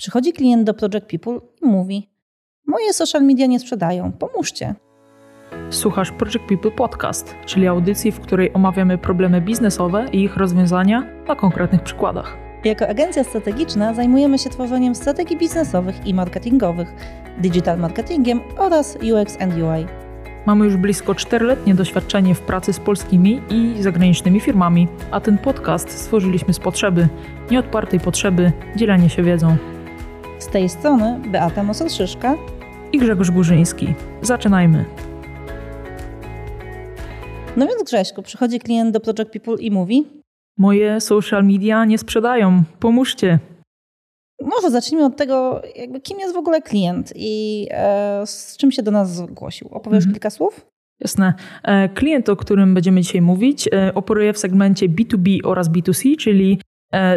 Przychodzi klient do Project People i mówi: Moje social media nie sprzedają, pomóżcie. Słuchasz Project People Podcast, czyli audycji, w której omawiamy problemy biznesowe i ich rozwiązania na konkretnych przykładach. Jako agencja strategiczna zajmujemy się tworzeniem strategii biznesowych i marketingowych, digital marketingiem oraz UX and UI. Mamy już blisko 4-letnie doświadczenie w pracy z polskimi i zagranicznymi firmami, a ten podcast stworzyliśmy z potrzeby, nieodpartej potrzeby dzielenia się wiedzą. Z tej strony Beata Mosel-Szyszka i Grzegorz Górzyński. Zaczynajmy. No więc Grześku, przychodzi klient do Project People i mówi Moje social media nie sprzedają, pomóżcie. Może zacznijmy od tego, jakby kim jest w ogóle klient i e, z czym się do nas zgłosił. Opowiesz mhm. kilka słów? Jasne. E, klient, o którym będziemy dzisiaj mówić, e, operuje w segmencie B2B oraz B2C, czyli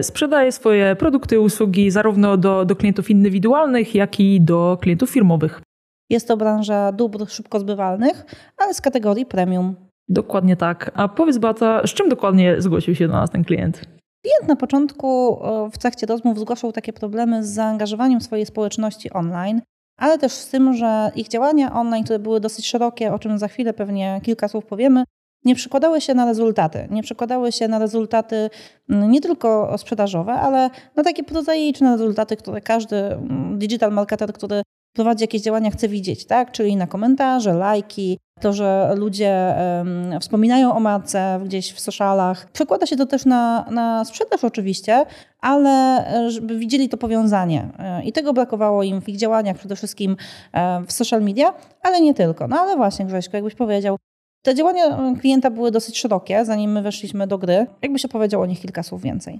sprzedaje swoje produkty i usługi zarówno do, do klientów indywidualnych, jak i do klientów firmowych. Jest to branża dóbr szybko zbywalnych, ale z kategorii premium. Dokładnie tak. A powiedz Bata, z czym dokładnie zgłosił się do nas ten klient? Klient na początku w trakcie rozmów zgłaszał takie problemy z zaangażowaniem swojej społeczności online, ale też z tym, że ich działania online, które były dosyć szerokie, o czym za chwilę pewnie kilka słów powiemy, nie przekładały się na rezultaty. Nie przekładały się na rezultaty mm, nie tylko sprzedażowe, ale na takie prozaiczne rezultaty, które każdy mm, digital marketer, który prowadzi jakieś działania, chce widzieć, tak? Czyli na komentarze, lajki, to, że ludzie um, wspominają o marce gdzieś w socialach. Przekłada się to też na, na sprzedaż oczywiście, ale e, żeby widzieli to powiązanie. E, I tego brakowało im w ich działaniach, przede wszystkim e, w social media, ale nie tylko. No ale właśnie Grześko, jakbyś powiedział, te działania klienta były dosyć szerokie, zanim my weszliśmy do gry. Jakbyś opowiedział o nich kilka słów więcej.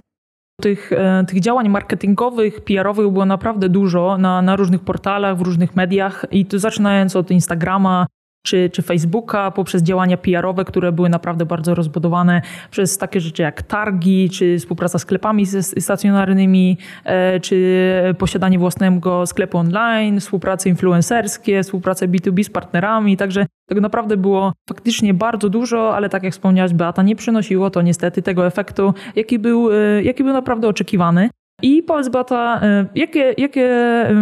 Tych, tych działań marketingowych, PR-owych było naprawdę dużo na, na różnych portalach, w różnych mediach i to zaczynając od Instagrama, czy, czy Facebooka poprzez działania PR-owe, które były naprawdę bardzo rozbudowane przez takie rzeczy jak targi, czy współpraca z sklepami stacjonarnymi, e, czy posiadanie własnego sklepu online, współprace influencerskie, współprace B2B z partnerami. Także tego naprawdę było faktycznie bardzo dużo, ale tak jak wspomniałaś Beata, nie przynosiło to niestety tego efektu, jaki był, e, jaki był naprawdę oczekiwany. I powiedz Bata, e, jakie, jakie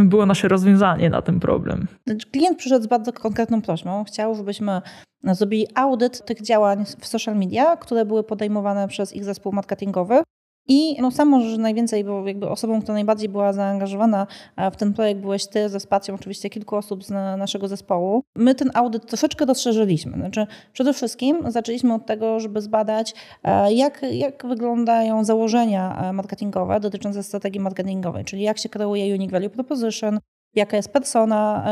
było nasze rozwiązanie na ten problem? Znaczy, klient przyszedł z bardzo konkretną prośbą. Chciał, żebyśmy zrobili audyt tych działań w social media, które były podejmowane przez ich zespół marketingowy i no sam możesz najwięcej, bo jakby osobą, która najbardziej była zaangażowana e, w ten projekt byłeś ty ze spacją oczywiście kilku osób z naszego zespołu. My ten audyt troszeczkę rozszerzyliśmy. Znaczy przede wszystkim zaczęliśmy od tego, żeby zbadać e, jak, jak wyglądają założenia e, marketingowe dotyczące strategii marketingowej, czyli jak się kreuje unique value proposition, jaka jest persona,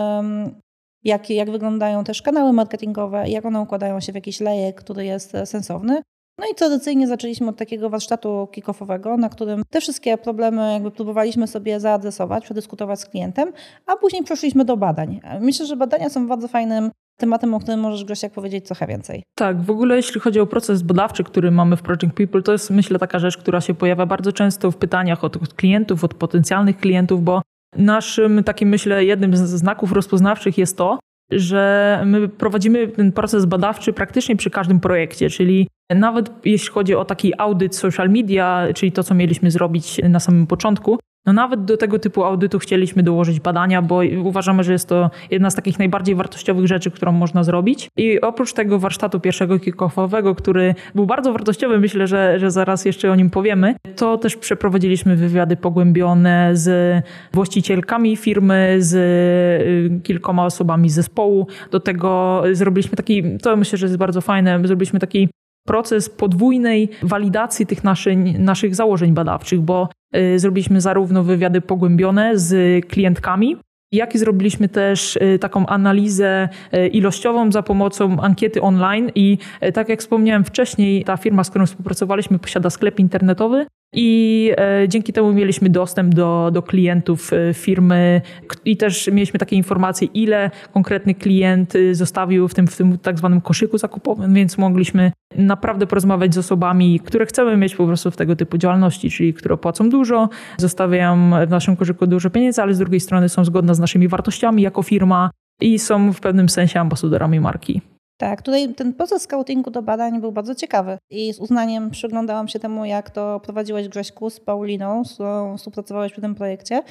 jak, jak wyglądają też kanały marketingowe, jak one układają się w jakiś lejek, który jest sensowny. No i tradycyjnie zaczęliśmy od takiego warsztatu kick-offowego, na którym te wszystkie problemy jakby próbowaliśmy sobie zaadresować, przedyskutować z klientem, a później przeszliśmy do badań. Myślę, że badania są bardzo fajnym tematem, o którym możesz Grzesiak powiedzieć trochę więcej. Tak, w ogóle jeśli chodzi o proces badawczy, który mamy w Project People, to jest myślę taka rzecz, która się pojawia bardzo często w pytaniach od, od klientów, od potencjalnych klientów, bo naszym takim myślę jednym z znaków rozpoznawczych jest to, że my prowadzimy ten proces badawczy praktycznie przy każdym projekcie, czyli nawet jeśli chodzi o taki audyt social media, czyli to, co mieliśmy zrobić na samym początku, no nawet do tego typu audytu chcieliśmy dołożyć badania, bo uważamy, że jest to jedna z takich najbardziej wartościowych rzeczy, którą można zrobić. I oprócz tego warsztatu pierwszego kick-offowego, który był bardzo wartościowy, myślę, że, że zaraz jeszcze o nim powiemy, to też przeprowadziliśmy wywiady pogłębione z właścicielkami firmy, z y, kilkoma osobami zespołu. Do tego zrobiliśmy taki, to myślę, że jest bardzo fajne, zrobiliśmy taki proces podwójnej walidacji tych naszych, naszych założeń badawczych, bo y, zrobiliśmy zarówno wywiady pogłębione z klientkami, jak i zrobiliśmy też y, taką analizę y, ilościową za pomocą ankiety online i tak jak wspomniałem wcześniej, ta firma, z którą współpracowaliśmy posiada sklep internetowy i e, dzięki temu mieliśmy dostęp do, do klientów e, firmy i też mieliśmy takie informacje, ile konkretny klient y, zostawił w tym, w tym tak zwanym koszyku zakupowym, więc mogliśmy naprawdę porozmawiać z osobami, które chcemy mieć po prostu w tego typu działalności, czyli które płacą dużo, zostawiają w naszym koszyku dużo pieniędzy, ale z drugiej strony są zgodne z naszymi wartościami jako firma i są w pewnym sensie ambasadorami marki. Tak, tutaj ten proces scoutingu do badań był bardzo ciekawy i z uznaniem przyglądałam się temu, jak to prowadziłeś Grześku z Pauliną, z którą współpracowałeś przy tym projekcie.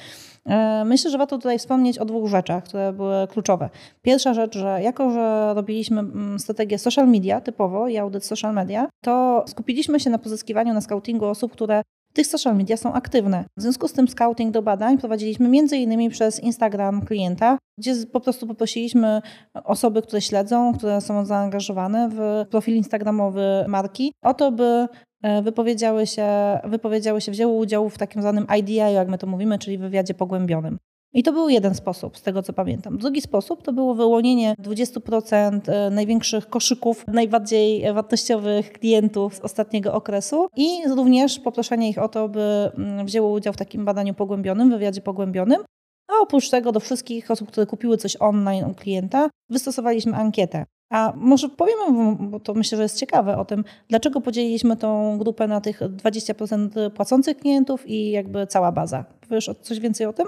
E, myślę, że warto tutaj wspomnieć o dwóch rzeczach, które były kluczowe. Pierwsza rzecz, że jako, że robiliśmy mm, strategię social media typowo i audyt social media, to skupiliśmy się na pozyskiwaniu, na scoutingu osób, które tych social media są aktywne. W związku z tym scouting do badań prowadziliśmy innymi przez Instagram klienta, gdzie po prostu poprosiliśmy osoby, które śledzą, które są zaangażowane w profil instagramowy marki, o to, by e, wypowiedziały się, wypowiedziały się, wzięły udział w takim zwanym IDI, jak my to mówimy, czyli wywiadzie pogłębionym. I to był jeden sposób, z tego co pamiętam. Drugi sposób to było wyłonienie 20% e, największych koszyków, najbardziej wartościowych klientów z ostatniego okresu i również poproszenie ich o to, by mm, wzięło udział w takim badaniu pogłębionym, wywiadzie pogłębionym. A oprócz tego do wszystkich osób, które kupiły coś online u klienta, wystosowaliśmy ankietę. A może powiemy, bo to myślę, że jest ciekawe o tym, dlaczego podzieliliśmy tą grupę na tych 20% płacących klientów i jakby cała baza. Powiesz coś więcej o tym?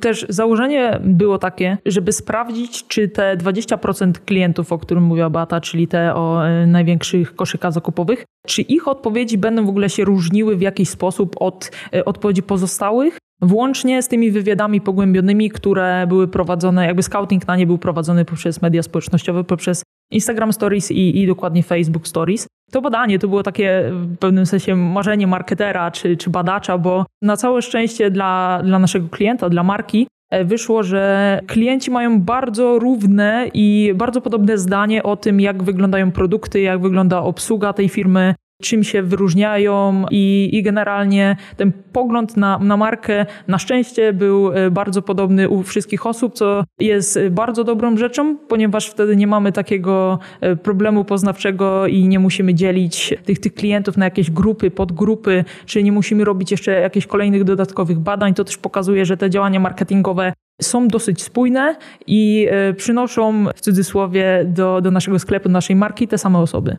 Też założenie było takie, żeby sprawdzić, czy te 20% klientów, o którym mówiła Bata, czyli te o e, największych koszykach zakupowych, czy ich odpowiedzi będą w ogóle się różniły w jakiś sposób od e, odpowiedzi pozostałych, Włącznie z tymi wywiadami pogłębionymi, które były prowadzone, jakby scouting na nie był prowadzony poprzez media społecznościowe, poprzez Instagram Stories i, i dokładnie Facebook Stories. To badanie to było takie w pewnym sensie marzenie marketera czy, czy badacza, bo na całe szczęście dla, dla naszego klienta, dla marki, e, wyszło, że klienci mają bardzo równe i bardzo podobne zdanie o tym, jak wyglądają produkty, jak wygląda obsługa tej firmy, czym się wyróżniają i, i generalnie ten pogląd na, na markę na szczęście był e, bardzo podobny u wszystkich osób, co jest bardzo dobrą rzeczą, ponieważ wtedy nie mamy takiego e, problemu poznawczego i nie musimy dzielić tych, tych klientów na jakieś grupy, podgrupy, czy nie musimy robić jeszcze jakichś kolejnych dodatkowych badań. To też pokazuje, że te działania marketingowe są dosyć spójne i e, przynoszą w cudzysłowie do, do naszego sklepu, do naszej marki te same osoby.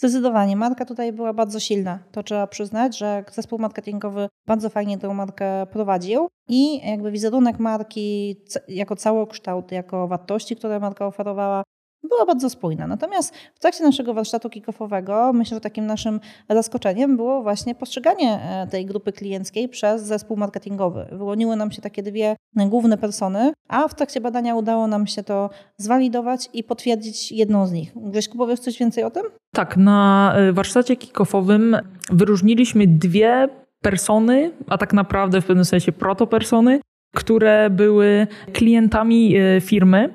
Zdecydowanie. Marka tutaj była bardzo silna. To trzeba przyznać, że zespół marketingowy bardzo fajnie tę markę prowadził i jakby wizerunek marki jako całokształt, jako wartości, które marka oferowała, była bardzo spójna. Natomiast w trakcie naszego warsztatu kick-offowego myślę, że takim naszym zaskoczeniem było właśnie postrzeganie e, tej grupy klienckiej przez zespół marketingowy. Wyłoniły nam się takie dwie główne persony, a w trakcie badania udało nam się to zwalidować i potwierdzić jedną z nich. Grześku, powiesz coś więcej o tym? Tak, na e, warsztacie kick-offowym wyróżniliśmy dwie persony, a tak naprawdę w pewnym sensie protopersony, które były klientami e, firmy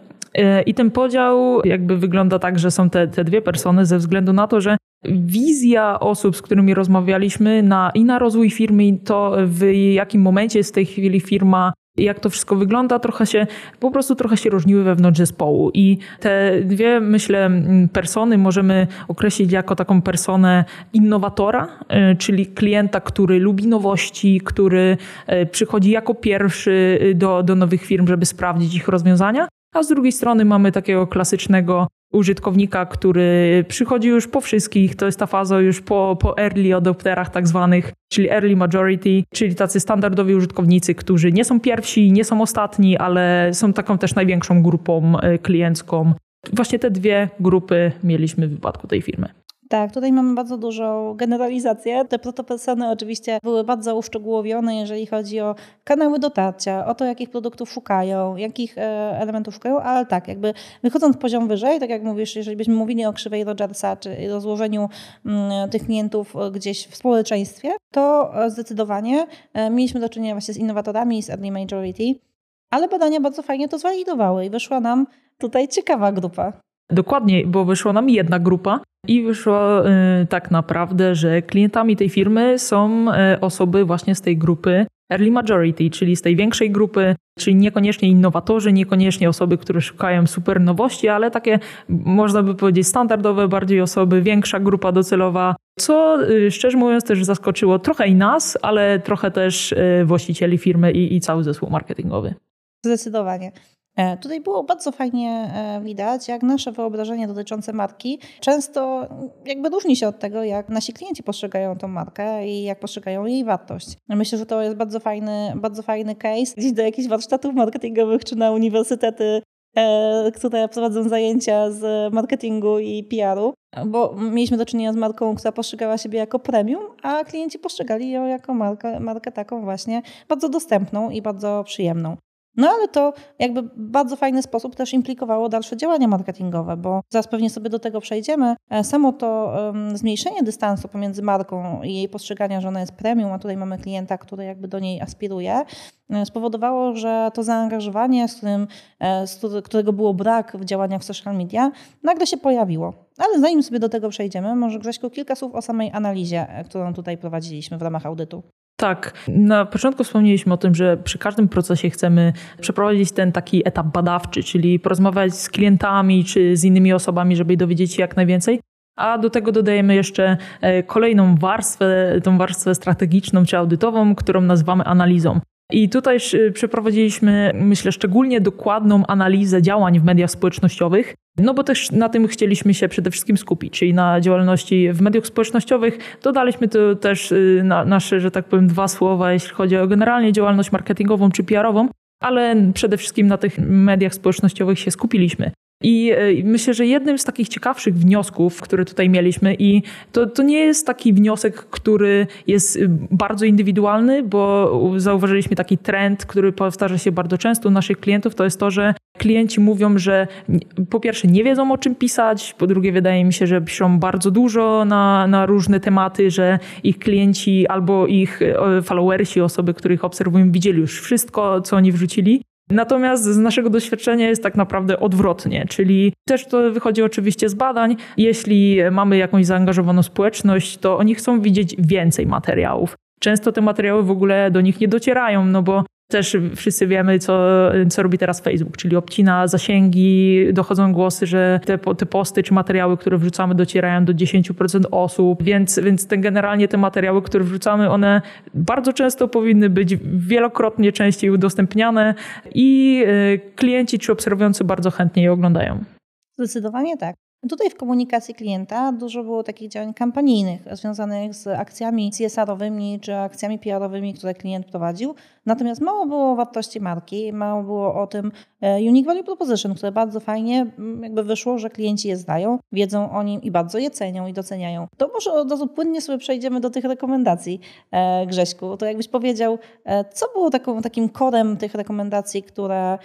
I ten podział jakby wygląda tak, że są te, te dwie persony ze względu na to, że wizja osób, z którymi rozmawialiśmy na, i na rozwój firmy, i to w jakim momencie jest w tej chwili firma, jak to wszystko wygląda, trochę się, po prostu trochę się różniły wewnątrz zespołu. I te dwie, myślę, persony możemy określić jako taką personę innowatora, e, czyli klienta, który lubi nowości, który e, przychodzi jako pierwszy do, do nowych firm, żeby sprawdzić ich rozwiązania a z drugiej strony mamy takiego klasycznego użytkownika, który przychodzi już po wszystkich, to jest ta faza już po, po early adopterach tak zwanych, czyli early majority, czyli tacy standardowi użytkownicy, którzy nie są pierwsi, nie są ostatni, ale są taką też największą grupą e, kliencką. Właśnie te dwie grupy mieliśmy w wypadku tej firmy. Tak, tutaj mamy bardzo dużą generalizację. Te protopersony oczywiście były bardzo uszczegółowione, jeżeli chodzi o kanały dotarcia, o to, jakich produktów szukają, jakich e, elementów szukają, ale tak, jakby wychodząc poziom wyżej, tak jak mówisz, jeżeli byśmy mówili o krzywej Rogersa, czy rozłożeniu mm, tych klientów e, gdzieś w społeczeństwie, to e, zdecydowanie mieliśmy do czynienia właśnie z innowatorami, z early majority, ale badania bardzo fajnie to zwalidowały i wyszła nam tutaj ciekawa grupa. Dokładnie, bo wyszła nam jedna grupa i wyszło y, tak naprawdę, że klientami tej firmy są y, osoby właśnie z tej grupy early majority, czyli z tej większej grupy, czyli niekoniecznie innowatorzy, niekoniecznie osoby, które szukają super nowości, ale takie, można by powiedzieć, standardowe bardziej osoby, większa grupa docelowa, co y, szczerze mówiąc też zaskoczyło trochę i nas, ale trochę też właścicieli firmy i, i cały zespół marketingowy. Zdecydowanie. E, tutaj było bardzo fajnie e, widać, jak nasze wyobrażenie dotyczące marki często jakby różni się od tego, jak nasi klienci postrzegają tą markę i jak postrzegają jej wartość. Myślę, że to jest bardzo fajny, bardzo fajny case. Gdzieś do jakichś warsztatów marketingowych czy na uniwersytety które prowadzą zajęcia z marketingu i PR-u, bo mieliśmy do czynienia z marką, która postrzegała siebie jako premium, a klienci postrzegali ją jako markę, markę taką właśnie bardzo dostępną i bardzo przyjemną. No ale to jakby bardzo fajny sposób też implikowało dalsze działania marketingowe, bo zaraz pewnie sobie do tego przejdziemy. E, samo to um, zmniejszenie dystansu pomiędzy marką i jej postrzegania, że ona jest premium, a tutaj mamy klienta, który jakby do niej aspiruje, e, spowodowało, że to zaangażowanie, z którym, e, z którego było brak w działaniach w social media, nagle się pojawiło. Ale zanim sobie do tego przejdziemy, może Grześku kilka słów o samej analizie, którą tutaj prowadziliśmy w ramach audytu. Tak, na początku wspomnieliśmy o tym, że przy każdym procesie chcemy przeprowadzić ten taki etap badawczy, czyli porozmawiać z klientami czy z innymi osobami, żeby dowiedzieć się jak najwięcej. A do tego dodajemy jeszcze e, kolejną warstwę, tą warstwę strategiczną czy audytową, którą nazywamy analizą. I tutaj przeprowadziliśmy, myślę, szczególnie dokładną analizę działań w mediach społecznościowych, no bo też na tym chcieliśmy się przede wszystkim skupić, czyli na działalności w mediach społecznościowych. Dodaliśmy tu też y, na, nasze, że tak powiem, dwa słowa, jeśli chodzi o generalnie działalność marketingową czy PR-ową, ale przede wszystkim na tych mediach społecznościowych się skupiliśmy. I e, myślę, że jednym z takich ciekawszych wniosków, które tutaj mieliśmy, i to, to nie jest taki wniosek, który jest y, bardzo indywidualny, bo zauważyliśmy taki trend, który powtarza się bardzo często u naszych klientów, to jest to, że klienci mówią, że po pierwsze nie wiedzą o czym pisać, po drugie wydaje mi się, że piszą bardzo dużo na, na różne tematy, że ich klienci albo ich e, followersi, osoby, których obserwują, widzieli już wszystko, co oni wrzucili. Natomiast z naszego doświadczenia jest tak naprawdę odwrotnie, czyli też to wychodzi oczywiście z badań. Jeśli mamy jakąś zaangażowaną społeczność, to oni chcą widzieć więcej materiałów. Często te materiały w ogóle do nich nie docierają, no bo też wszyscy wiemy, co, co robi teraz Facebook, czyli obcina zasięgi, dochodzą głosy, że te, te posty czy materiały, które wrzucamy, docierają do 10% osób, więc, więc te, generalnie te materiały, które wrzucamy, one bardzo często powinny być wielokrotnie częściej udostępniane i y, klienci czy obserwujący bardzo chętnie je oglądają. Zdecydowanie tak. Tutaj w komunikacji klienta dużo było takich działań kampanijnych związanych z akcjami CSR-owymi czy akcjami PR-owymi, które klient prowadził. Natomiast mało było o wartości marki, mało było o tym e, Unique Value Proposition, które bardzo fajnie mm, jakby wyszło, że klienci je znają, wiedzą o nim i bardzo je cenią i doceniają. To może od razu płynnie sobie przejdziemy do tych rekomendacji, e, Grześku. To jakbyś powiedział, e, co było taką, takim kodem tych rekomendacji, które,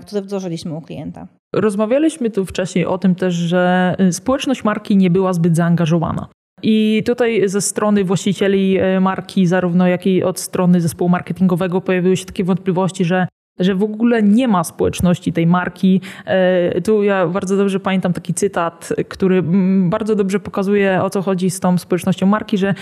które wdrożyliśmy u klienta? Rozmawialiśmy tu wcześniej o tym też, że y, społeczność marki nie była zbyt zaangażowana. I tutaj ze strony właścicieli y, marki, zarówno jak i od strony zespołu marketingowego, pojawiły się takie wątpliwości, że że w ogóle nie ma społeczności tej marki. Y, tu ja bardzo dobrze pamiętam taki cytat, który mm, bardzo dobrze pokazuje o co chodzi z tą społecznością marki, że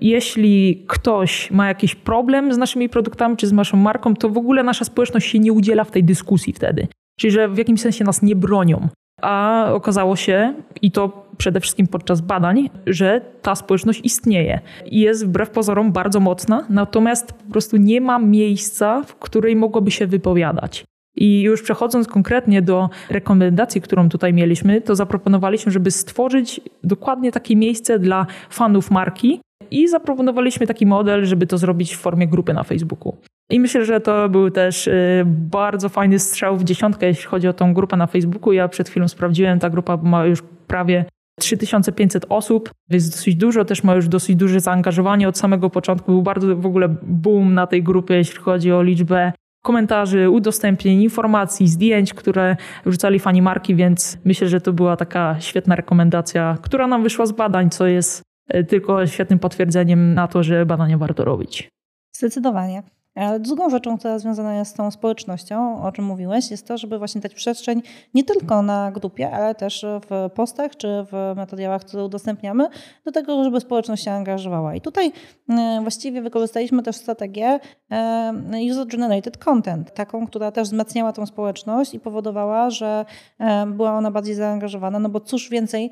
jeśli ktoś ma jakiś problem z naszymi produktami czy z naszą marką, to w ogóle nasza społeczność się nie udziela w tej dyskusji wtedy. Czyli, że w jakimś sensie nas nie bronią. A okazało się, i to przede wszystkim podczas badań, że ta społeczność istnieje i jest wbrew pozorom bardzo mocna, natomiast po prostu nie ma miejsca, w której mogłoby się wypowiadać. I już przechodząc konkretnie do rekomendacji, którą tutaj mieliśmy, to zaproponowaliśmy, żeby stworzyć dokładnie takie miejsce dla fanów marki i zaproponowaliśmy taki model, żeby to zrobić w formie grupy na Facebooku. I myślę, że to był też y, bardzo fajny strzał w dziesiątkę, jeśli chodzi o tą grupę na Facebooku. Ja przed chwilą sprawdziłem, ta grupa ma już prawie 3500 osób, więc dosyć dużo, też ma już dosyć duże zaangażowanie. Od samego początku był bardzo w ogóle boom na tej grupie, jeśli chodzi o liczbę komentarzy, udostępnień, informacji, zdjęć, które wrzucali fani marki, więc myślę, że to była taka świetna rekomendacja, która nam wyszła z badań, co jest y, tylko świetnym potwierdzeniem na to, że badania warto robić. Zdecydowanie. Ale drugą rzeczą, która związana jest z tą społecznością, o czym mówiłeś, jest to, żeby właśnie dać przestrzeń nie tylko na grupie, ale też w postach czy w materiałach, które udostępniamy, do tego, żeby społeczność się angażowała. I tutaj e, właściwie wykorzystaliśmy też strategię e, user-generated content, taką, która też wzmacniała tą społeczność i powodowała, że e, była ona bardziej zaangażowana, no bo cóż więcej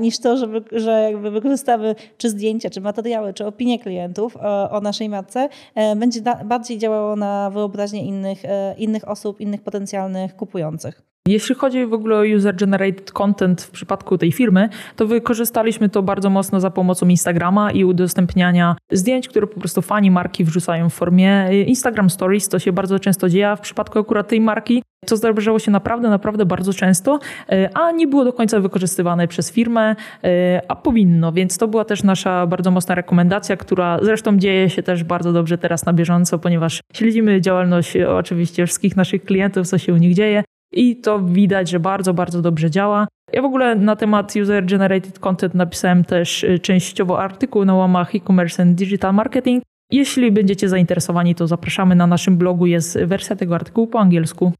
niż to, żeby, że jakby wykorzystamy czy zdjęcia, czy materiały, czy opinie klientów o naszej matce, będzie bardziej działało na wyobraźnię innych, e, innych osób, innych potencjalnych kupujących. Jeśli chodzi w ogóle o user-generated content w przypadku tej firmy, to wykorzystaliśmy to bardzo mocno za pomocą Instagrama i udostępniania zdjęć, które po prostu fani marki wrzucają w formie Instagram Stories. To się bardzo często dzieje, w przypadku akurat tej marki to zdarzało się naprawdę, naprawdę bardzo często, e, a nie było do końca wykorzystywane przez firmę, e, a powinno, więc to była też nasza bardzo mocna rekomendacja, która zresztą dzieje się też bardzo dobrze teraz na bieżąco, ponieważ śledzimy działalność oczywiście wszystkich naszych klientów, co się u nich dzieje i to widać, że bardzo, bardzo dobrze działa. Ja w ogóle na temat user-generated content napisałem też e, częściowo artykuł na łamach e-commerce and digital marketing. Jeśli będziecie zainteresowani, to zapraszamy na naszym blogu, jest wersja tego artykułu po angielsku.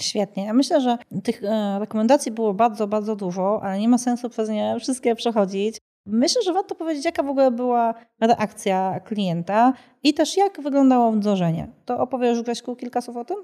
Świetnie. Ja myślę, że tych e, rekomendacji było bardzo, bardzo dużo, ale nie ma sensu przez nie wszystkie przechodzić. Myślę, że warto powiedzieć, jaka w ogóle była reakcja klienta i też jak wyglądało wdrożenie. To opowiesz, Grześku, kilka słów o tym?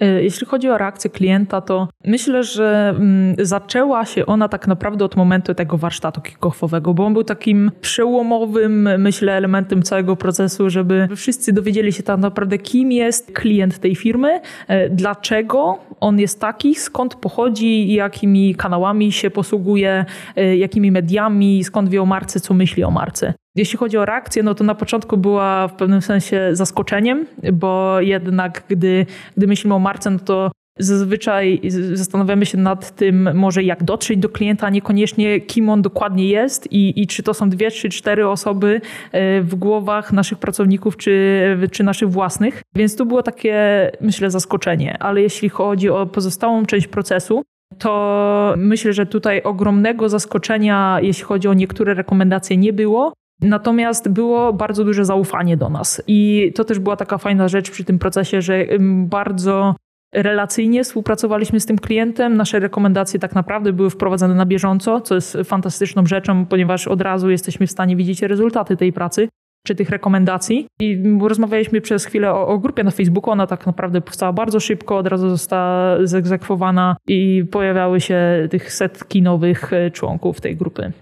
E, jeśli chodzi o reakcję klienta, to myślę, że mm, zaczęła się ona tak naprawdę od momentu tego warsztatu kick-offowego, bo on był takim przełomowym, myślę, elementem całego procesu, żeby wszyscy dowiedzieli się tak naprawdę, kim jest klient tej firmy, e, dlaczego on jest taki, skąd pochodzi, jakimi kanałami się posługuje, e, jakimi mediami, skąd wie o marce, co myśli o marce. Jeśli chodzi o reakcję, no to na początku była w pewnym sensie zaskoczeniem, bo jednak gdy, gdy myślimy o marce, no to zazwyczaj zastanawiamy się nad tym, może jak dotrzeć do klienta, a niekoniecznie kim on dokładnie jest i, i czy to są dwie, trzy, cztery osoby e, w głowach naszych pracowników, czy, czy naszych własnych. Więc to było takie, myślę, zaskoczenie. Ale jeśli chodzi o pozostałą część procesu, to myślę, że tutaj ogromnego zaskoczenia, jeśli chodzi o niektóre rekomendacje, nie było. Natomiast było bardzo duże zaufanie do nas. I to też była taka fajna rzecz przy tym procesie, że bardzo relacyjnie współpracowaliśmy z tym klientem. Nasze rekomendacje tak naprawdę były wprowadzane na bieżąco, co jest fantastyczną rzeczą, ponieważ od razu jesteśmy w stanie widzieć rezultaty tej pracy czy tych rekomendacji. I rozmawialiśmy przez chwilę o, o, grupie na Facebooku. Ona tak naprawdę powstała bardzo szybko, od razu została zegzekwowana i pojawiały się tych setki nowych e, członków tej grupy.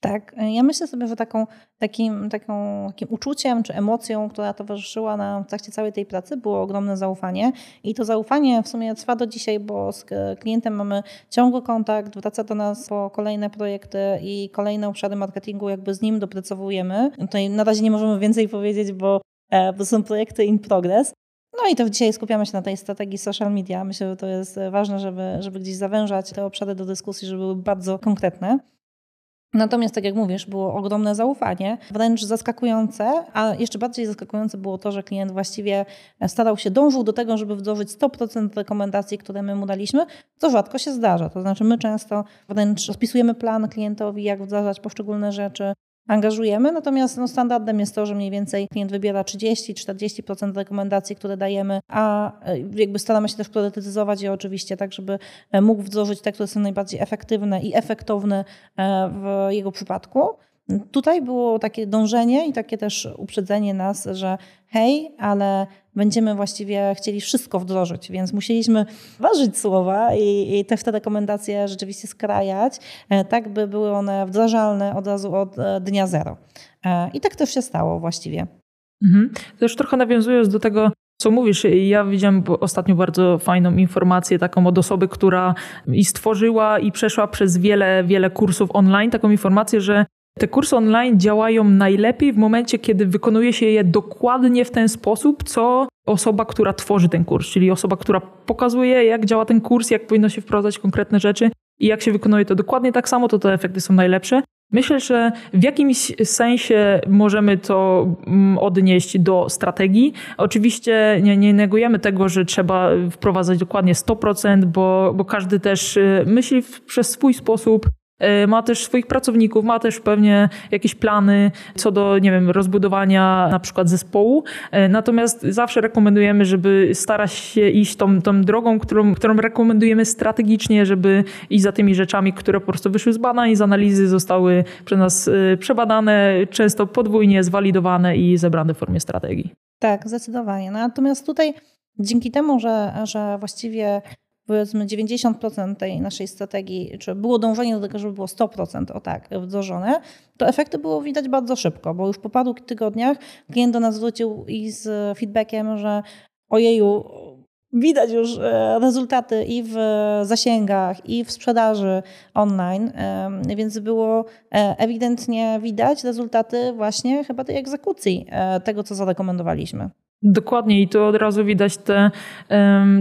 Tak, ja myślę sobie, że taką, takim, taką, takim uczuciem czy emocją, która towarzyszyła nam w trakcie całej tej pracy, było ogromne zaufanie. I to zaufanie w sumie trwa do dzisiaj, bo z klientem mamy ciągły kontakt, wraca do nas po kolejne projekty i kolejne obszary marketingu, jakby z nim dopracowujemy. Tutaj na razie nie możemy więcej powiedzieć, bo, e, bo są projekty in progress. No i to dzisiaj skupiamy się na tej strategii social media. Myślę, że to jest ważne, żeby, żeby gdzieś zawężać te obszary do dyskusji, żeby były bardzo konkretne. Natomiast, tak jak mówisz, było ogromne zaufanie, wręcz zaskakujące, a jeszcze bardziej zaskakujące było to, że klient właściwie starał się, dążył do tego, żeby wdrożyć 100% rekomendacji, które my mu daliśmy, co rzadko się zdarza. To znaczy, my często wręcz rozpisujemy plan klientowi, jak wdrażać poszczególne rzeczy, angażujemy, natomiast no, standardem jest to, że mniej więcej klient wybiera 30-40% rekomendacji, które dajemy, a e, jakby staramy się też priorytetyzować je oczywiście tak, żeby e, mógł wdrożyć te, które są najbardziej efektywne i efektowne e, w jego przypadku. Tutaj było takie dążenie i takie też uprzedzenie nas, że hej, ale będziemy właściwie chcieli wszystko wdrożyć, więc musieliśmy ważyć słowa i, i te, te rekomendacje rzeczywiście skrajać, e, tak by były one wdrażalne od razu od e, dnia zero. E, I tak też się stało właściwie. Mhm. Też trochę nawiązując do tego, co mówisz, ja widziałem ostatnio bardzo fajną informację taką od osoby, która i stworzyła i przeszła przez wiele, wiele kursów online, taką informację, że te kursy online działają najlepiej w momencie, kiedy wykonuje się je dokładnie w ten sposób, co osoba, która tworzy ten kurs, czyli osoba, która pokazuje, jak działa ten kurs, jak powinno się wprowadzać konkretne rzeczy i jak się wykonuje to dokładnie tak samo, to te efekty są najlepsze. Myślę, że w jakimś sensie możemy to mm, odnieść do strategii. Oczywiście nie, nie negujemy tego, że trzeba wprowadzać dokładnie 100%, bo, bo każdy też y, myśli przez swój sposób, ma też swoich pracowników, ma też pewnie jakieś plany co do, nie wiem, rozbudowania na przykład zespołu. E, natomiast zawsze rekomendujemy, żeby starać się iść tą, tą drogą, którą, którą rekomendujemy strategicznie, żeby iść za tymi rzeczami, które po prostu wyszły z badań, z analizy, zostały przez nas e, przebadane, często podwójnie zwalidowane i zebrane w formie strategii. Tak, zdecydowanie. Natomiast tutaj dzięki temu, że, że właściwie powiedzmy 90% tej naszej strategii, czy było dążenie do tego, żeby było 100% o tak wdrożone, to efekty było widać bardzo szybko, bo już po paru tygodniach klient do nas wrócił i z feedbackiem, że ojeju, widać już e, rezultaty i w zasięgach, i w sprzedaży online, więc było e, ewidentnie widać rezultaty właśnie chyba tej egzekucji e, tego, co zarekomendowaliśmy. Dokładnie i to od razu widać te,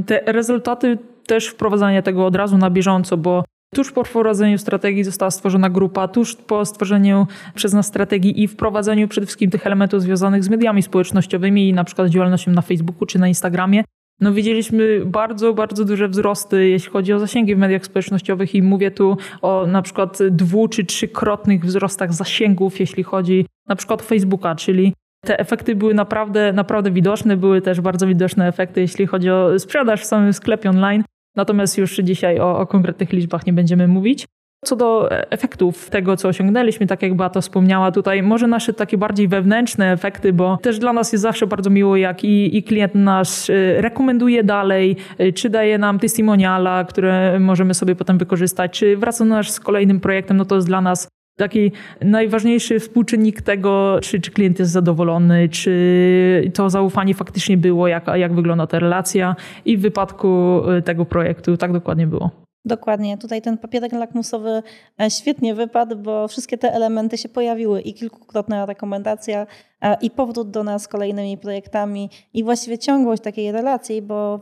te rezultaty też wprowadzania tego od razu na bieżąco, bo Tuż po wprowadzeniu strategii została stworzona grupa, tuż po stworzeniu przez nas strategii i wprowadzeniu przede wszystkim tych elementów związanych z mediami społecznościowymi i na przykład działalnością na Facebooku czy na Instagramie, no widzieliśmy bardzo, bardzo duże wzrosty, jeśli chodzi o zasięgi w mediach społecznościowych i mówię tu o na przykład dwu czy trzykrotnych wzrostach zasięgów, jeśli chodzi na przykład o Facebooka, czyli te efekty były naprawdę, naprawdę widoczne. Były też bardzo widoczne efekty, jeśli chodzi o sprzedaż w samym sklepie online. Natomiast już dzisiaj o, o konkretnych liczbach nie będziemy mówić. Co do efektów tego, co osiągnęliśmy, tak jak Beata wspomniała tutaj, może nasze takie bardziej wewnętrzne efekty, bo też dla nas jest zawsze bardzo miło, jak i, i klient nasz y, rekomenduje dalej, y, czy daje nam testimoniala, które możemy sobie potem wykorzystać, czy wraca nasz z kolejnym projektem, no to jest dla nas taki najważniejszy współczynnik tego, czy, czy klient jest zadowolony, czy to zaufanie faktycznie było, jak, jak wygląda ta relacja i w wypadku y, tego projektu tak dokładnie było. Dokładnie. Tutaj ten papierek lakmusowy e, świetnie wypadł, bo wszystkie te elementy się pojawiły i kilkukrotna rekomendacja, e, i powrót do nas z kolejnymi projektami, i właściwie ciągłość takiej relacji, bo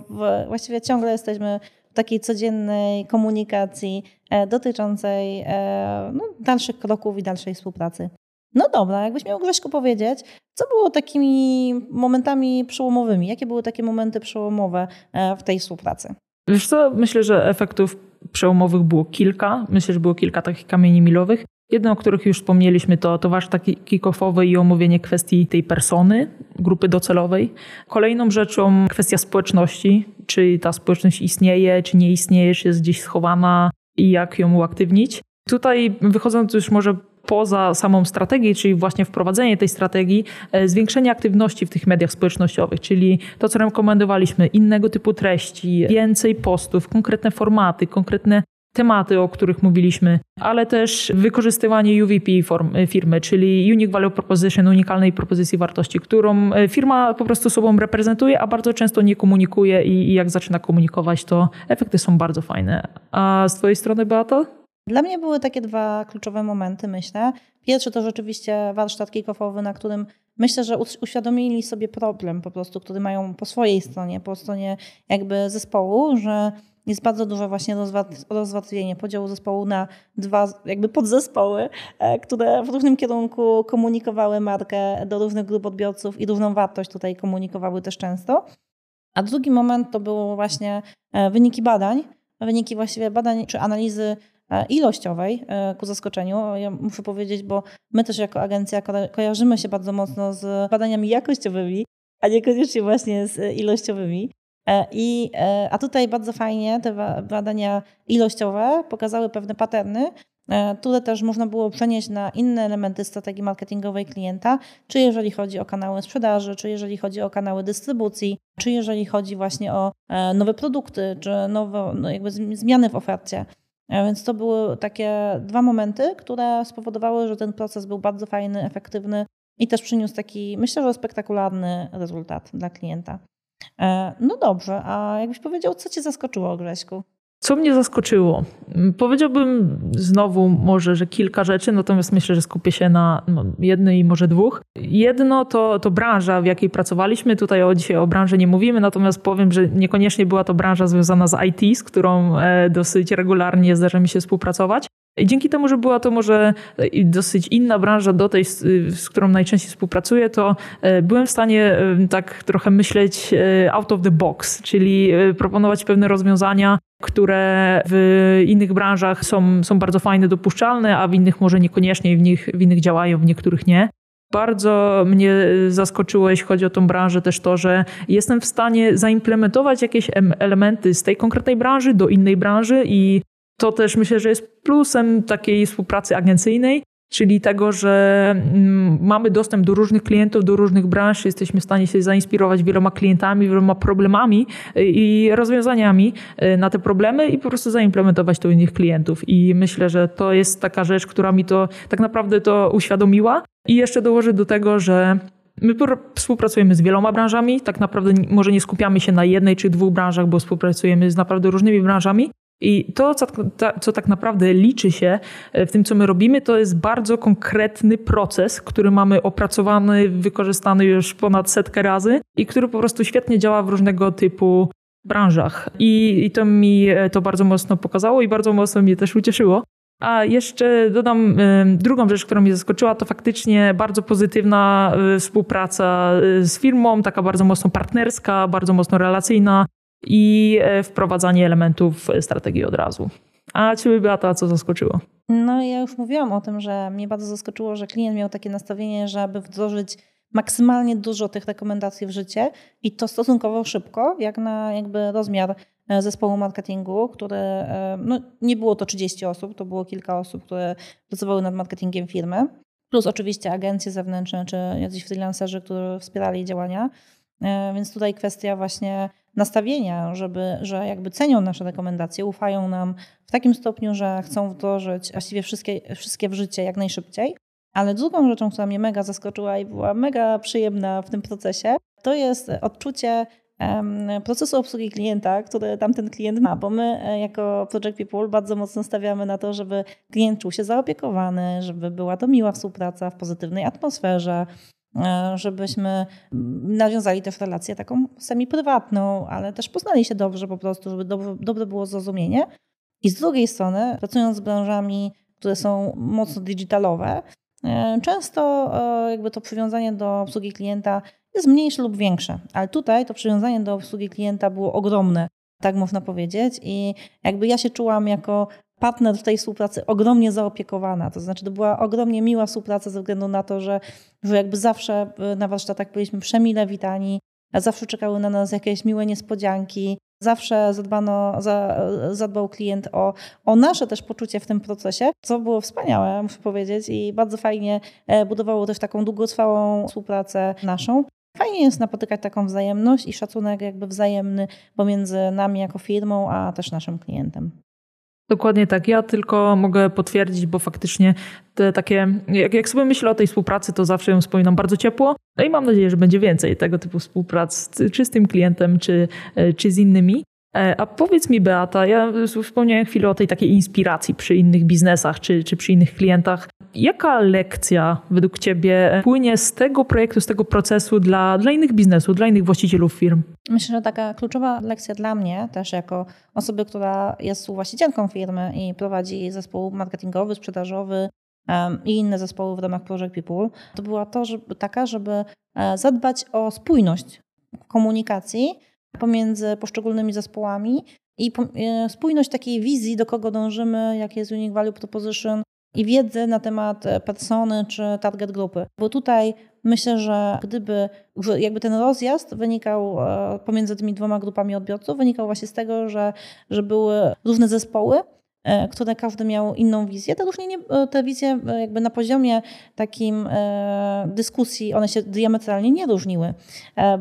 właściwie ciągle jesteśmy takiej codziennej komunikacji e, dotyczącej e, no, dalszych kroków i dalszej współpracy. No dobra, jakbyś miał Grześku powiedzieć, co było takimi momentami przełomowymi? Jakie były takie momenty przełomowe e, w tej współpracy? Wiesz co, myślę, że efektów przełomowych było kilka. Myślę, że było kilka takich kamieni milowych. Jedno, o których już wspomnieliśmy, to, to wasz taki kick-offowy i omówienie kwestii tej persony, grupy docelowej. Kolejną rzeczą kwestia społeczności, czy ta społeczność istnieje, czy nie istnieje, czy jest gdzieś schowana i jak ją uaktywnić. Tutaj wychodząc już może poza samą strategię, czyli właśnie wprowadzenie tej strategii, e, zwiększenie aktywności w tych mediach społecznościowych, czyli to, co rekomendowaliśmy, innego typu treści, więcej postów, konkretne formaty, konkretne tematy, o których mówiliśmy, ale też wykorzystywanie UVP e, firmy, czyli Unique Value Proposition, unikalnej propozycji wartości, którą e, firma po prostu sobą reprezentuje, a bardzo często nie komunikuje i, i jak zaczyna komunikować, to efekty są bardzo fajne. A z Twojej strony, Beata? Dla mnie były takie dwa kluczowe momenty, myślę. Pierwszy to rzeczywiście warsztat kick-offowy, na którym myślę, że uświadomili sobie problem po prostu, który mają po swojej stronie, po stronie jakby zespołu, że jest bardzo duże właśnie rozwarstwienie podziału zespołu na dwa jakby podzespoły, e, które w różnym kierunku komunikowały markę do różnych grup odbiorców i różną wartość tutaj komunikowały też często. A drugi moment to było właśnie e, wyniki badań, wyniki właściwie badań czy analizy ilościowej ku zaskoczeniu. Ja muszę powiedzieć, bo my też jako agencja kojarzymy się bardzo mocno z badaniami jakościowymi, a niekoniecznie właśnie z ilościowymi. E, I, e, a tutaj bardzo fajnie te badania ilościowe pokazały pewne paterny, e, które też można było przenieść na inne elementy strategii marketingowej klienta, czy jeżeli chodzi o kanały sprzedaży, czy jeżeli chodzi o kanały dystrybucji, czy jeżeli chodzi właśnie o nowe produkty, czy nowe no jakby zmiany w ofercie. Więc to były takie dwa momenty, które spowodowały, że ten proces był bardzo fajny, efektywny i też przyniósł taki, myślę, że spektakularny rezultat dla klienta. E, no dobrze, a jakbyś powiedział, co cię zaskoczyło, Grześku? Co mnie zaskoczyło? Mm, powiedziałbym znowu może, że kilka rzeczy, natomiast myślę, że skupię się na no, jednej i może dwóch. Jedno to, to branża, w jakiej pracowaliśmy. Tutaj o, dzisiaj o branży nie mówimy, natomiast powiem, że niekoniecznie była to branża związana z IT, z którą e, dosyć regularnie zdarza mi się współpracować. I dzięki temu, że była to może dosyć inna branża do tej, z którą najczęściej współpracuję, to e, byłem w stanie e, tak trochę myśleć e, out of the box, czyli proponować pewne rozwiązania, które w innych branżach są, są bardzo fajne, dopuszczalne, a w innych może niekoniecznie, w, nich, w innych działają, w niektórych nie. Bardzo mnie zaskoczyło, jeśli chodzi o tą branżę, też to, że jestem w stanie zaimplementować jakieś elementy z tej konkretnej branży do innej branży i to też myślę, że jest plusem takiej współpracy agencyjnej, czyli tego, że mm, mamy dostęp do różnych klientów, do różnych branż, jesteśmy w stanie się zainspirować wieloma klientami, wieloma problemami y, i rozwiązaniami y, na te problemy i po prostu zaimplementować to u innych klientów. I myślę, że to jest taka rzecz, która mi to tak naprawdę to uświadomiła. I jeszcze dołożę do tego, że My współpracujemy z wieloma branżami, tak naprawdę może nie skupiamy się na jednej czy dwóch branżach, bo współpracujemy z naprawdę różnymi branżami. I to, co, co, tak naprawdę liczy się e, w tym, co my robimy, to jest bardzo konkretny proces, który mamy opracowany, wykorzystany już ponad setkę razy i który po prostu świetnie działa w różnego typu branżach. I, I to mi e, to bardzo mocno pokazało i bardzo mocno mnie też ucieszyło. A jeszcze dodam drugą rzecz, która mnie zaskoczyła, to faktycznie bardzo pozytywna e, współpraca e, z firmą, taka bardzo mocno partnerska, bardzo mocno relacyjna i wprowadzanie elementów strategii od razu. A Ciebie Beata, co zaskoczyło? No ja już mówiłam o tym, że mnie bardzo zaskoczyło, że klient miał takie nastawienie, żeby wdrożyć maksymalnie dużo tych rekomendacji w życie i to stosunkowo szybko, jak na jakby rozmiar e, zespołu marketingu, który, e, no nie było to 30 osób, to było kilka osób, które pracowały nad marketingiem firmy, plus oczywiście agencje zewnętrzne czy jacyś freelancerzy, którzy wspierali działania. E, więc tutaj kwestia właśnie nastawienia, żeby, że jakby cenią nasze rekomendacje, ufają nam w takim stopniu, że chcą wdrożyć właściwie wszystkie, wszystkie w życie jak najszybciej. Ale drugą rzeczą, która mnie mega zaskoczyła i była mega przyjemna w tym procesie, to jest odczucie procesu obsługi klienta, który tamten klient ma, bo my e, jako Project People bardzo mocno stawiamy na to, żeby klient czuł się zaopiekowany, żeby była to miła współpraca w pozytywnej atmosferze, żebyśmy nawiązali też relację taką semi-prywatną, ale też poznali się dobrze po prostu, żeby dobre, dobre było zrozumienie. I z drugiej strony, pracując z branżami, które są mocno digitalowe, E, często e, jakby to przywiązanie do obsługi klienta jest mniejsze lub większe, ale tutaj to przywiązanie do obsługi klienta było ogromne, tak można powiedzieć. I jakby ja się czułam jako partner w tej współpracy ogromnie zaopiekowana. To znaczy, to była ogromnie miła współpraca ze względu na to, że, że jakby zawsze e, na warsztatach byliśmy przemile witani, zawsze czekały na nas jakieś miłe niespodzianki. Zawsze zadbano, zadbał klient o, o nasze też poczucie w tym procesie, co było wspaniałe, muszę powiedzieć, i bardzo fajnie e, budowało też taką długotrwałą współpracę naszą. Fajnie jest napotykać taką wzajemność i szacunek jakby wzajemny pomiędzy nami jako firmą, a też naszym klientem. Dokładnie tak. Ja tylko mogę potwierdzić, bo faktycznie te takie, jak, jak sobie myślę o tej współpracy, to zawsze ją wspominam bardzo ciepło. No i mam nadzieję, że będzie więcej tego typu współprac, czy z tym klientem, czy, e, czy z innymi. E, a powiedz mi, Beata, ja wspomniałem chwilę o tej takiej inspiracji przy innych biznesach czy, czy przy innych klientach. Jaka lekcja według Ciebie płynie z tego projektu, z tego procesu dla, dla innych biznesów, dla innych właścicielów firm? Myślę, że taka kluczowa lekcja dla mnie, też jako osoby, która jest właścicielką firmy i prowadzi zespół marketingowy, sprzedażowy, i inne zespoły w ramach Project People, to była to, żeby, taka, żeby e, zadbać o spójność komunikacji pomiędzy poszczególnymi zespołami i e, spójność takiej wizji, do kogo dążymy, jakie jest Unique Value Proposition i wiedzy na temat e, persony czy target grupy. Bo tutaj myślę, że gdyby jakby ten rozjazd wynikał pomiędzy tymi dwoma grupami odbiorców, wynikał właśnie z tego, że, że były różne zespoły, E, które każdy miał inną wizję. Te różnienie, e, te wizje e, jakby na poziomie takim dyskusji, one się diametralnie nie różniły,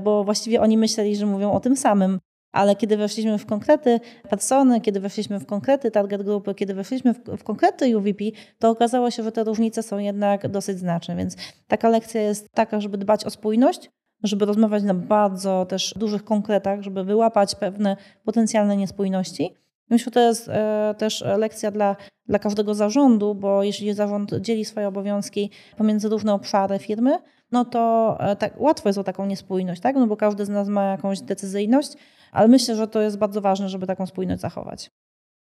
bo właściwie oni myśleli, że mówią o tym samym. Ale kiedy weszliśmy w konkrety persony, kiedy weszliśmy w konkrety target grupy, kiedy weszliśmy w, w konkrety UVP, to okazało się, że te różnice są jednak dosyć znaczne. Więc taka lekcja jest taka, żeby dbać o spójność, żeby rozmawiać na bardzo też dużych konkretach, żeby wyłapać pewne potencjalne niespójności Myślę, że to jest e, też lekcja dla, dla każdego zarządu, bo jeśli zarząd dzieli swoje obowiązki pomiędzy różne obszary firmy, no to e, tak, łatwo jest o taką niespójność, tak? no bo każdy z nas ma jakąś decyzyjność, ale myślę, że to jest bardzo ważne, żeby taką spójność zachować.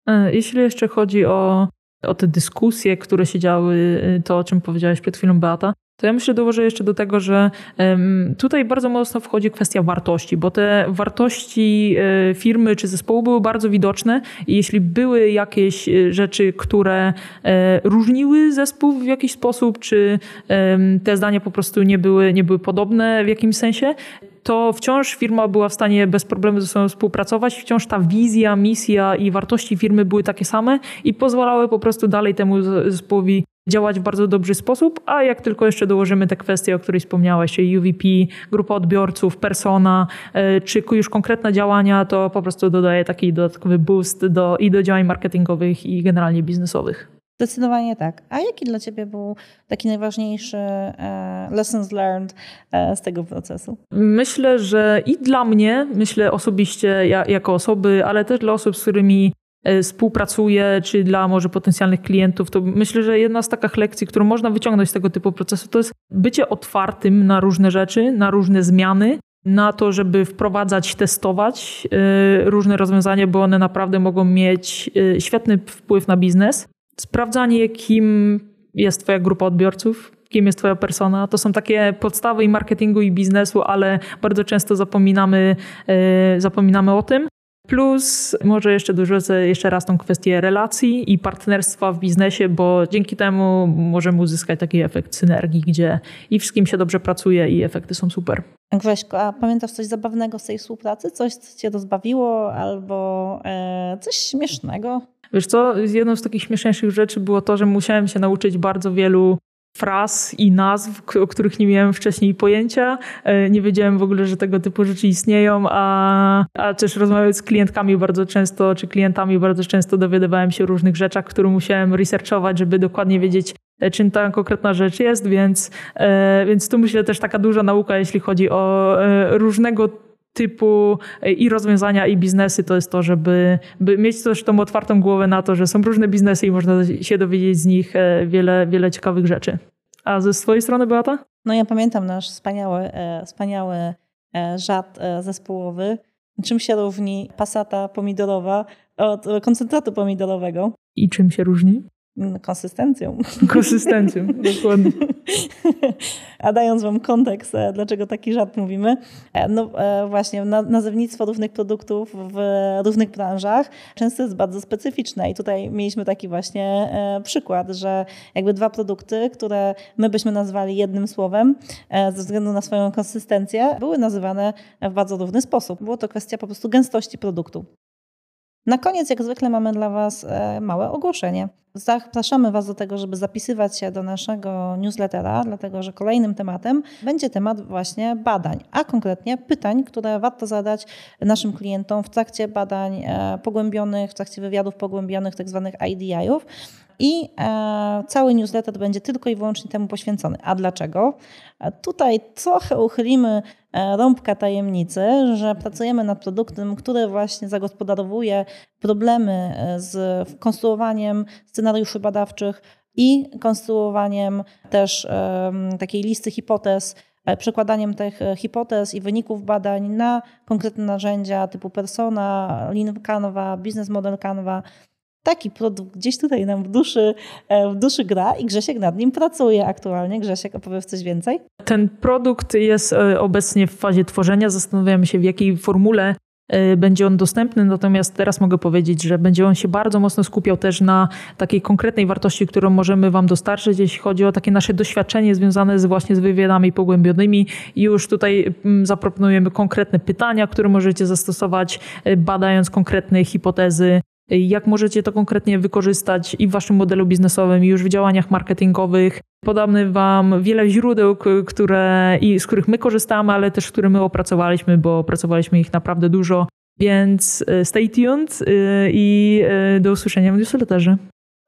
E, jeśli jeszcze chodzi o, o te dyskusje, które się działy, to o czym powiedziałeś przed chwilą Beata, to ja myślę, dołożę jeszcze do tego, że tutaj bardzo mocno wchodzi kwestia wartości, bo te wartości e, firmy czy zespołu były bardzo widoczne i jeśli były jakieś e, rzeczy, które e, różniły zespół w jakiś sposób, czy te zdania po prostu nie były, nie były podobne w jakimś sensie, to wciąż firma była w stanie bez problemu ze sobą współpracować, wciąż ta wizja, misja i wartości firmy były takie same i pozwalały po prostu dalej temu zespołowi działać w bardzo dobry sposób, a jak tylko jeszcze dołożymy te kwestie, o których wspomniałaś, czyli UVP, grupa odbiorców, persona, e, czy już konkretne działania, to po prostu dodaje taki dodatkowy boost do, i do działań marketingowych i generalnie biznesowych. Zdecydowanie tak. A jaki dla Ciebie był taki najważniejszy e, lessons learned e, z tego procesu? Myślę, że i dla mnie, myślę osobiście ja, jako osoby, ale też dla osób, z którymi e, współpracuję, czy dla może potencjalnych klientów, to myślę, że jedna z takich lekcji, którą można wyciągnąć z tego typu procesu, to jest bycie otwartym na różne rzeczy, na różne zmiany, na to, żeby wprowadzać, testować różne rozwiązania, bo one naprawdę mogą mieć świetny wpływ na biznes sprawdzanie, kim jest Twoja grupa odbiorców, kim jest Twoja persona. To są takie podstawy i marketingu, i biznesu, ale bardzo często zapominamy, zapominamy o tym. Plus może jeszcze dorzucę jeszcze raz tą kwestię relacji i partnerstwa w biznesie, bo dzięki temu możemy uzyskać taki efekt synergii, gdzie i wszystkim się dobrze pracuje i efekty są super. Grześko, a pamiętasz coś zabawnego z tej współpracy? Coś, co cię rozbawiło albo e, coś śmiesznego? Wiesz co, jedną z takich śmieszniejszych rzeczy było to, że musiałem się nauczyć bardzo wielu fraz i nazw, o których nie miałem wcześniej pojęcia. E, nie wiedziałem w ogóle, że tego typu rzeczy istnieją, a, a też rozmawiając z klientkami bardzo często, czy klientami bardzo często dowiadywałem się różnych rzeczach, które musiałem researchować, żeby dokładnie wiedzieć, e, czym ta konkretna rzecz jest, więc, e, więc tu myślę też taka duża nauka, jeśli chodzi o różnego typu e, i rozwiązania, i biznesy, to jest to, żeby mieć też tą otwartą głowę na to, że są różne biznesy i można się dowiedzieć z nich e, wiele, wiele ciekawych rzeczy. A ze swojej strony, Beata? No ja pamiętam nasz wspaniały, e, wspaniały żart zespołowy. Czym się różni pasata pomidorowa od koncentratu pomidorowego? I czym się różni? Konsystencją. Konsystencją, dokładnie. A dając Wam kontekst, e, dlaczego taki żart mówimy, e, no e, właśnie nazewnictwo różnych produktów w różnych branżach często jest bardzo specyficzne i tutaj mieliśmy taki właśnie przykład, że jakby dwa produkty, które my byśmy nazwali jednym słowem ze względu na swoją konsystencję, były nazywane w bardzo różny sposób. Było to kwestia po prostu gęstości produktu. Na koniec, jak zwykle, mamy dla Was małe ogłoszenie. Zapraszamy Was do tego, żeby zapisywać się do naszego newslettera, dlatego że kolejnym tematem będzie temat właśnie badań, a konkretnie pytań, które warto zadać naszym klientom w trakcie badań e, pogłębionych, w trakcie wywiadów pogłębionych, tak zwanych IDI-ów i e, cały newsletter będzie tylko i wyłącznie temu poświęcony. A dlaczego? E, tutaj trochę uchylimy e, rąbka tajemnicy, że pracujemy nad produktem, który właśnie zagospodarowuje problemy z konstruowaniem scenariuszy badawczych i konstruowaniem też takiej listy hipotez, przekładaniem tych hipotez i wyników badań na konkretne narzędzia typu Persona, Lean Canva, Business Model Canva, taki produkt gdzieś tutaj nam w duszy, e, w duszy gra i Grzesiek nad nim pracuje aktualnie. Grzesiek, opowiesz coś więcej? Ten produkt jest e, obecnie w fazie tworzenia. Zastanawiamy się, w jakiej formule e, będzie on dostępny, natomiast teraz mogę powiedzieć, że będzie on się bardzo mocno skupiał też na takiej konkretnej wartości, którą możemy Wam dostarczyć, jeśli chodzi o takie nasze doświadczenie związane z właśnie z wywiadami pogłębionymi. Już tutaj mm, zaproponujemy konkretne pytania, które możecie zastosować, badając konkretne hipotezy jak możecie to konkretnie wykorzystać i w waszym modelu biznesowym, i już w działaniach marketingowych. Podamy wam wiele źródeł, które, i z których my korzystamy, ale też które my opracowaliśmy, bo opracowaliśmy ich naprawdę dużo. Więc e, stay tuned e, i e, do usłyszenia w newsletterze.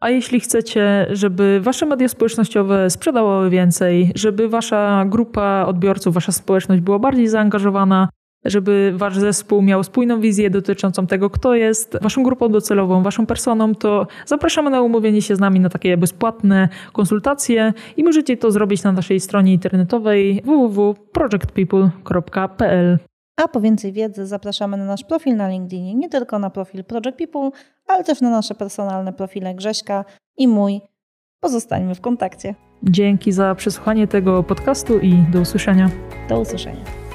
A jeśli chcecie, żeby wasze media społecznościowe sprzedawały więcej, żeby wasza grupa odbiorców, wasza społeczność była bardziej zaangażowana, żeby wasz zespół miał spójną wizję dotyczącą tego, kto jest waszą grupą docelową, waszą personą, to zapraszamy na umówienie się z nami na takie bezpłatne konsultacje i możecie to zrobić na naszej stronie internetowej www.projectpeople.pl. A po więcej wiedzy zapraszamy na nasz profil na LinkedInie, nie tylko na profil Project People, ale też na nasze personalne profile Grześka i mój. Pozostańmy w kontakcie. Dzięki za przesłuchanie tego podcastu i do usłyszenia. Do usłyszenia.